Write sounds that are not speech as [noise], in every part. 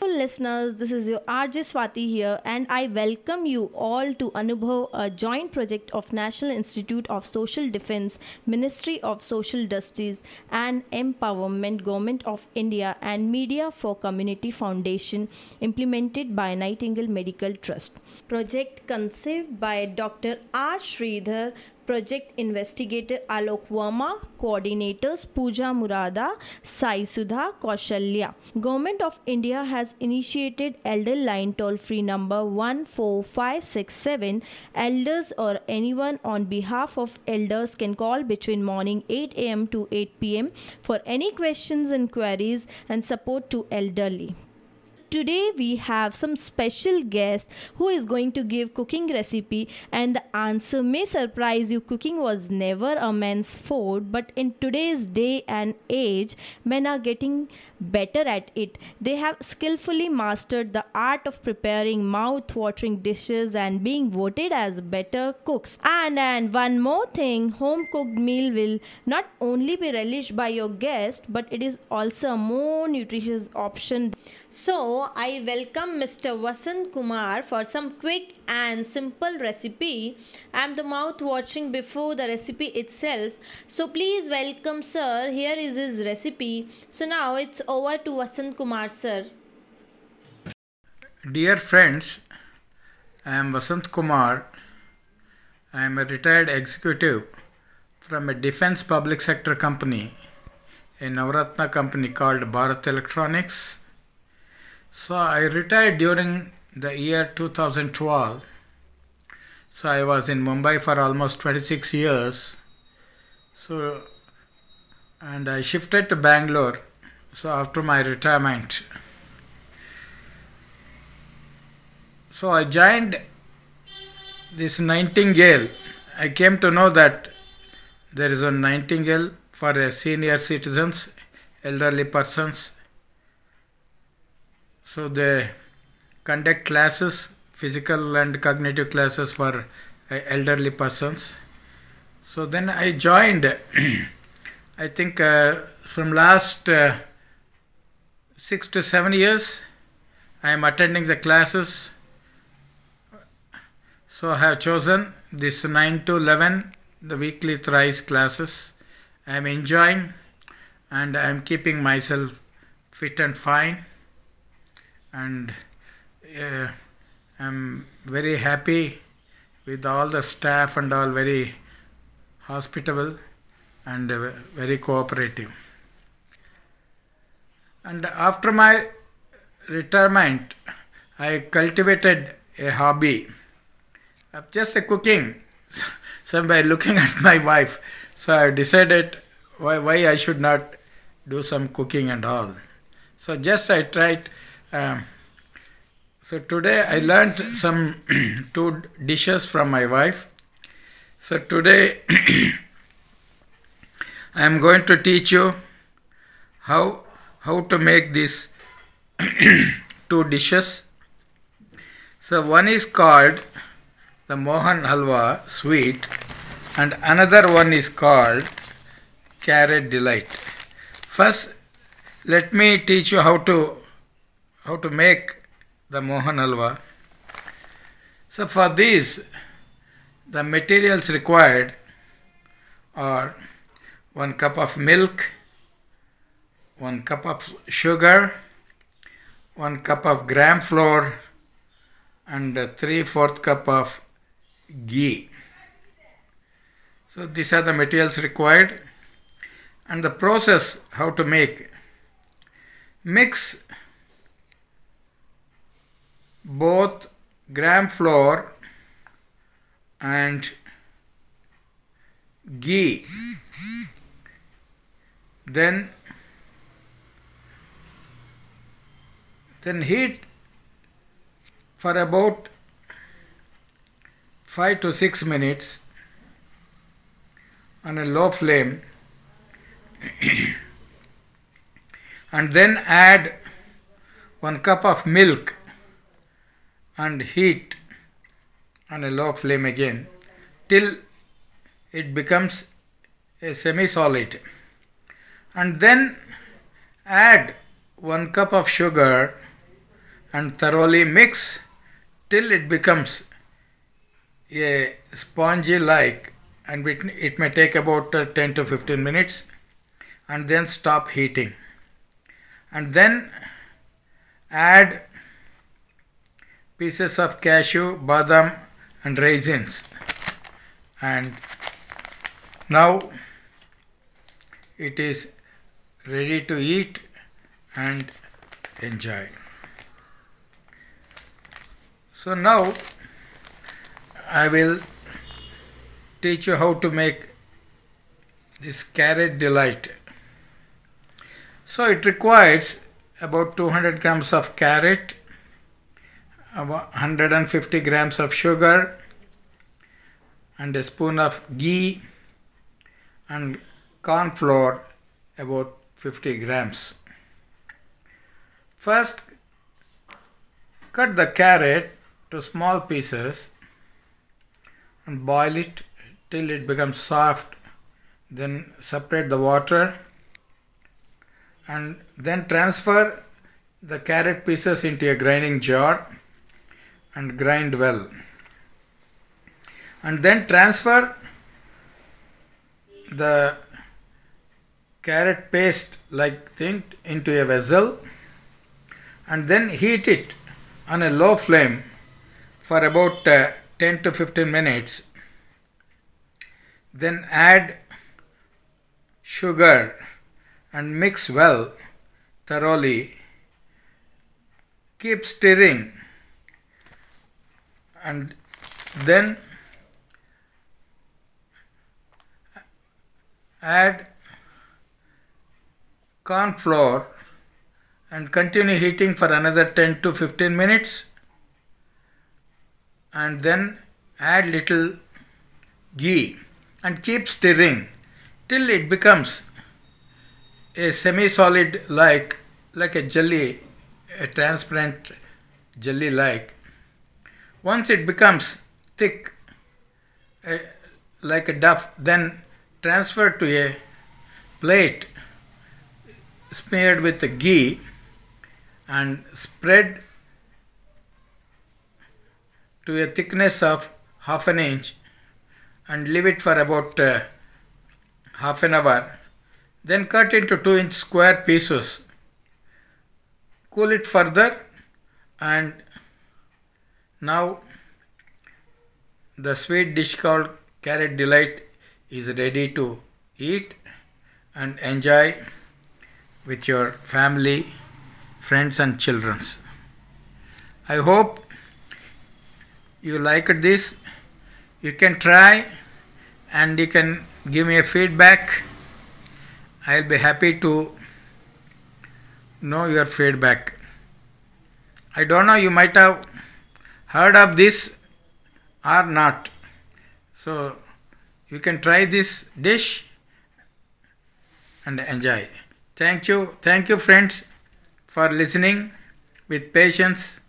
Hello, listeners. This is your RJ Swati here, and I welcome you all to Anubhav, a joint project of National Institute of Social Defense, Ministry of Social Justice and Empowerment, Government of India, and Media for Community Foundation, implemented by Nightingale Medical Trust. Project conceived by Dr. R. Sridhar, project investigator Alok Verma, coordinators Pooja Murada, Sai Sudha Kaushalya. Government of India has initiated elder line toll free number 14567. Elders or anyone on behalf of elders can call between morning 8 am to 8 pm for any questions and queries and support to elderly. Today we have some special guest who is going to give cooking recipe and the answer may surprise you. Cooking was never a man's forte but in today's day and age men are getting better at it. They have skillfully mastered the art of preparing mouth watering dishes and being voted as better cooks. And and one more thing home cooked meal will not only be relished by your guest but it is also a more nutritious option. So I welcome Mr. Vasant Kumar for some quick and simple recipe. I am the mouth watching before the recipe itself. So please welcome sir. Here is his recipe. So now it's over to Vasant Kumar sir. Dear friends, I am Vasant Kumar. I am a retired executive from a defense public sector company, a Navratna company called Bharat Electronics. So I retired during the year 2012. So I was in Mumbai for almost 26 years. So and I shifted to Bangalore. So after my retirement, so I joined this Nightingale. I came to know that there is a Nightingale for senior citizens, elderly persons. So they conduct classes, physical and cognitive classes for uh, elderly persons. So then I joined. [clears throat] I think uh, from last uh, six to seven years, I am attending the classes. So I have chosen this 9 to 11, the weekly thrice classes. I am enjoying and I am keeping myself fit and fine. And uh, I'm very happy with all the staff and all very hospitable and uh, very cooperative. And after my retirement, I cultivated a hobby of just a cooking. [laughs] So by looking at my wife, so I decided why, why I should not do some cooking and all. So just I tried. Um, so today I learned some [clears throat] two dishes from my wife. So today [clears throat] I am going to teach you how how to make these [clears throat] two dishes. So one is called the Mohan Halwa sweet and another one is called carrot delight. First let me teach you how to how to make the Mohan Halwa. So for this the materials required are 1 cup of milk, 1 cup of sugar, 1 cup of gram flour, and 3 4th cup of ghee. So these are the materials required and the process how to make. Mix both gram flour and ghee. Then then heat for about 5 to 6 minutes on a low flame. [coughs] And then add 1 cup of milk and heat on a low flame again till it becomes a semi solid and then add 1 cup of sugar and thoroughly mix till it becomes a spongy like and it, it may take about uh, 10 to 15 minutes and then stop heating. And then add pieces of cashew badam and raisins and now it is ready to eat and enjoy so now I will teach you how to make this carrot delight. So it requires about 200 grams of carrot, 150 grams of sugar, and a spoon of ghee, and corn flour about 50 grams. First, cut the carrot to small pieces and boil it till it becomes soft. Then separate the water and then transfer the carrot pieces into a grinding jar and grind well. And then transfer the carrot paste like thing into a vessel and then heat it on a low flame for about uh, 10 to 15 minutes. Then add sugar and mix well thoroughly. Keep stirring and then add corn flour and continue heating for another 10 to 15 minutes. And then add little ghee and keep stirring till it becomes a semi solid like like a jelly a transparent jelly like once it becomes thick uh, like a duff then transfer to a plate smeared with ghee and spread to a thickness of half an inch and leave it for about uh, half an hour. Then cut into 2 inch square pieces. Cool it further and now the sweet dish called carrot delight is ready to eat and enjoy with your family, friends and children. I hope you liked this. You can try and you can give me a feedback. I'll be happy to know your feedback. I don't know, you might have heard of this or not. So you can try this dish and enjoy. Thank you. Thank you, friends, for listening with patience.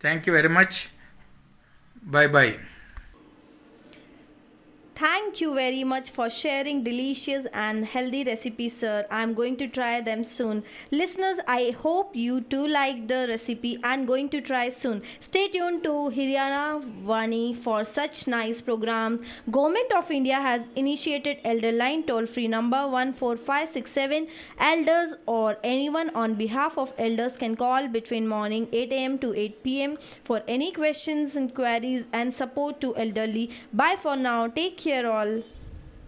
Thank you very much. Bye bye. Thank you very much for sharing delicious and healthy recipes, sir. I'm going to try them soon. Listeners, I hope you too like the recipe and going to try soon. Stay tuned to Hiriyara Vani for such nice programs. Government of India has initiated Elder Line toll free number 14567. Elders or anyone on behalf of elders can call between morning 8 am to 8 pm for any questions, inquiries, and support to elderly. Bye for now. Take care, all.